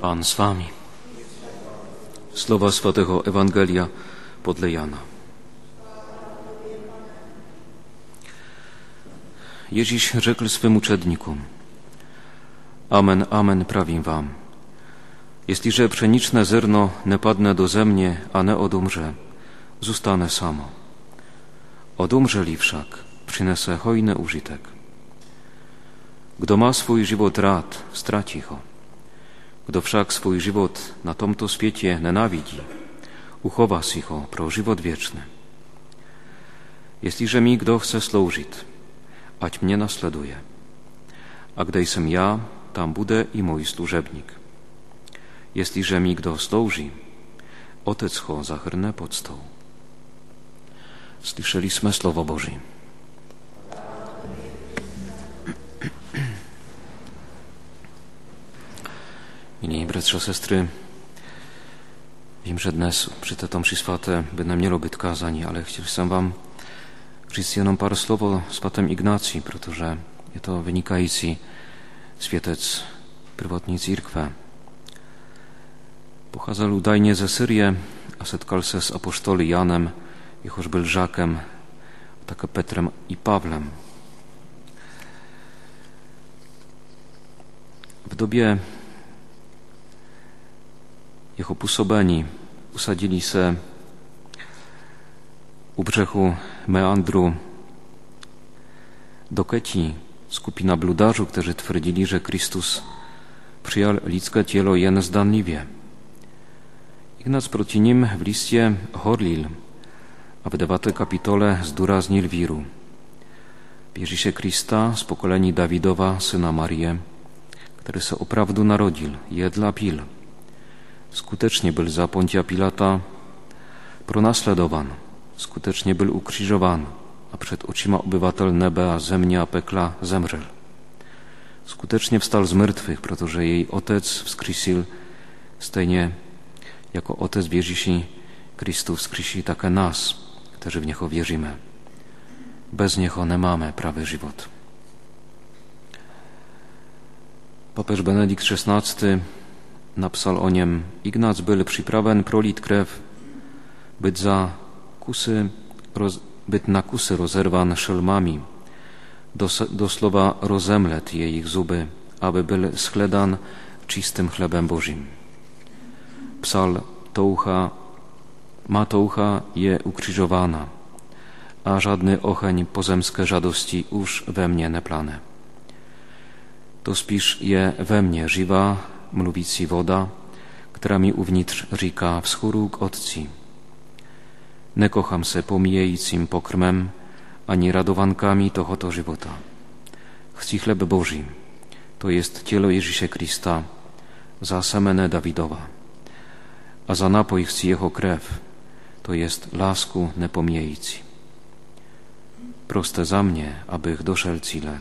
Pan z wami. Słowa Swятego Ewangelia podle Jana. Jeziś rzekł swym uczednikom Amen, amen, prawim wam. Jeśliże pszeniczne zerno nie padnę do zemnie, a nie odumrze, zostanę samo. Odumrzeli wszak, przynesę hojny użytek. Kdo ma swój żywot rad, straci go. Kdo wszak swój żywot na tomto świecie nienawidzi, uchowa si ho pro żywot wieczny. Jeśliże mi kdo chce służyć, ać mnie nasleduje. A gdy jestem ja, tam bude i mój służebnik. Jeśliże mi kdo służy, Otec ho zachrnę pod stoł. Słyszeliśmy Słowo Boże. Milí bratři a sestry, vím, že dnes mši svaté by nemělo být kázání, ale chtěl jsem vám říct jenom pár slov o svatém Ignacji, protože je to vynikající světec prvotní církve. Pocházel údajnie ze Syrii a setkal se s apoštoli Janem, jehož byl žákem, také Petrem i Pawlem. W dobie jeho působení usadzili se u břehu meandru do Keci skupina bludarzy, którzy twierdzili, że Chrystus przyjął ludzkie ciało jen zdanliwie. Ignac proti nim w liście Horlil, a w devate kapitole zduraznil wiru. Wierzy się Krista z pokoleni Dawidowa, syna Marię, który se oprawdu narodził, jedla pil. Skutecznie był za Pontia Pilata pronasledowany, skutecznie był ukrzyżowany, a przed oczyma obywatel neba, zemnia, pekla zemrzel. Skutecznie wstał z martwych, protože jej Otec wskrysil stejnie jako Otec wierzy się Chrystus wskrysi také nas, którzy w Niego wierzymy. Bez Niego nie mamy prawy żywot. Papież Benedykt XVI napisał o niem Ignac był przyprawen prolit krew, być za kusy, roz, być na kusy rozerwan szelmami, do, do słowa rozemlet je ich zuby, aby był schledan czystym chlebem Bożym. Psal toucha, ma toucha je ukrzyżowana, a żadny ocheń pozemskie żadości już we mnie nie plane. To spisz je we mnie żywa, mluvící která mi uvnitř říká vzchůru k Otci. Nekocham se pomíjejícím pokrmem ani radowankami tohoto żywota. Chci chleb Boży, to jest cielo Ježíše Krista, za semenę Dawidowa, a za napoj chci Jeho krew, to jest lásku nepomíjející. Proste za mnie, abych doszedł cíle.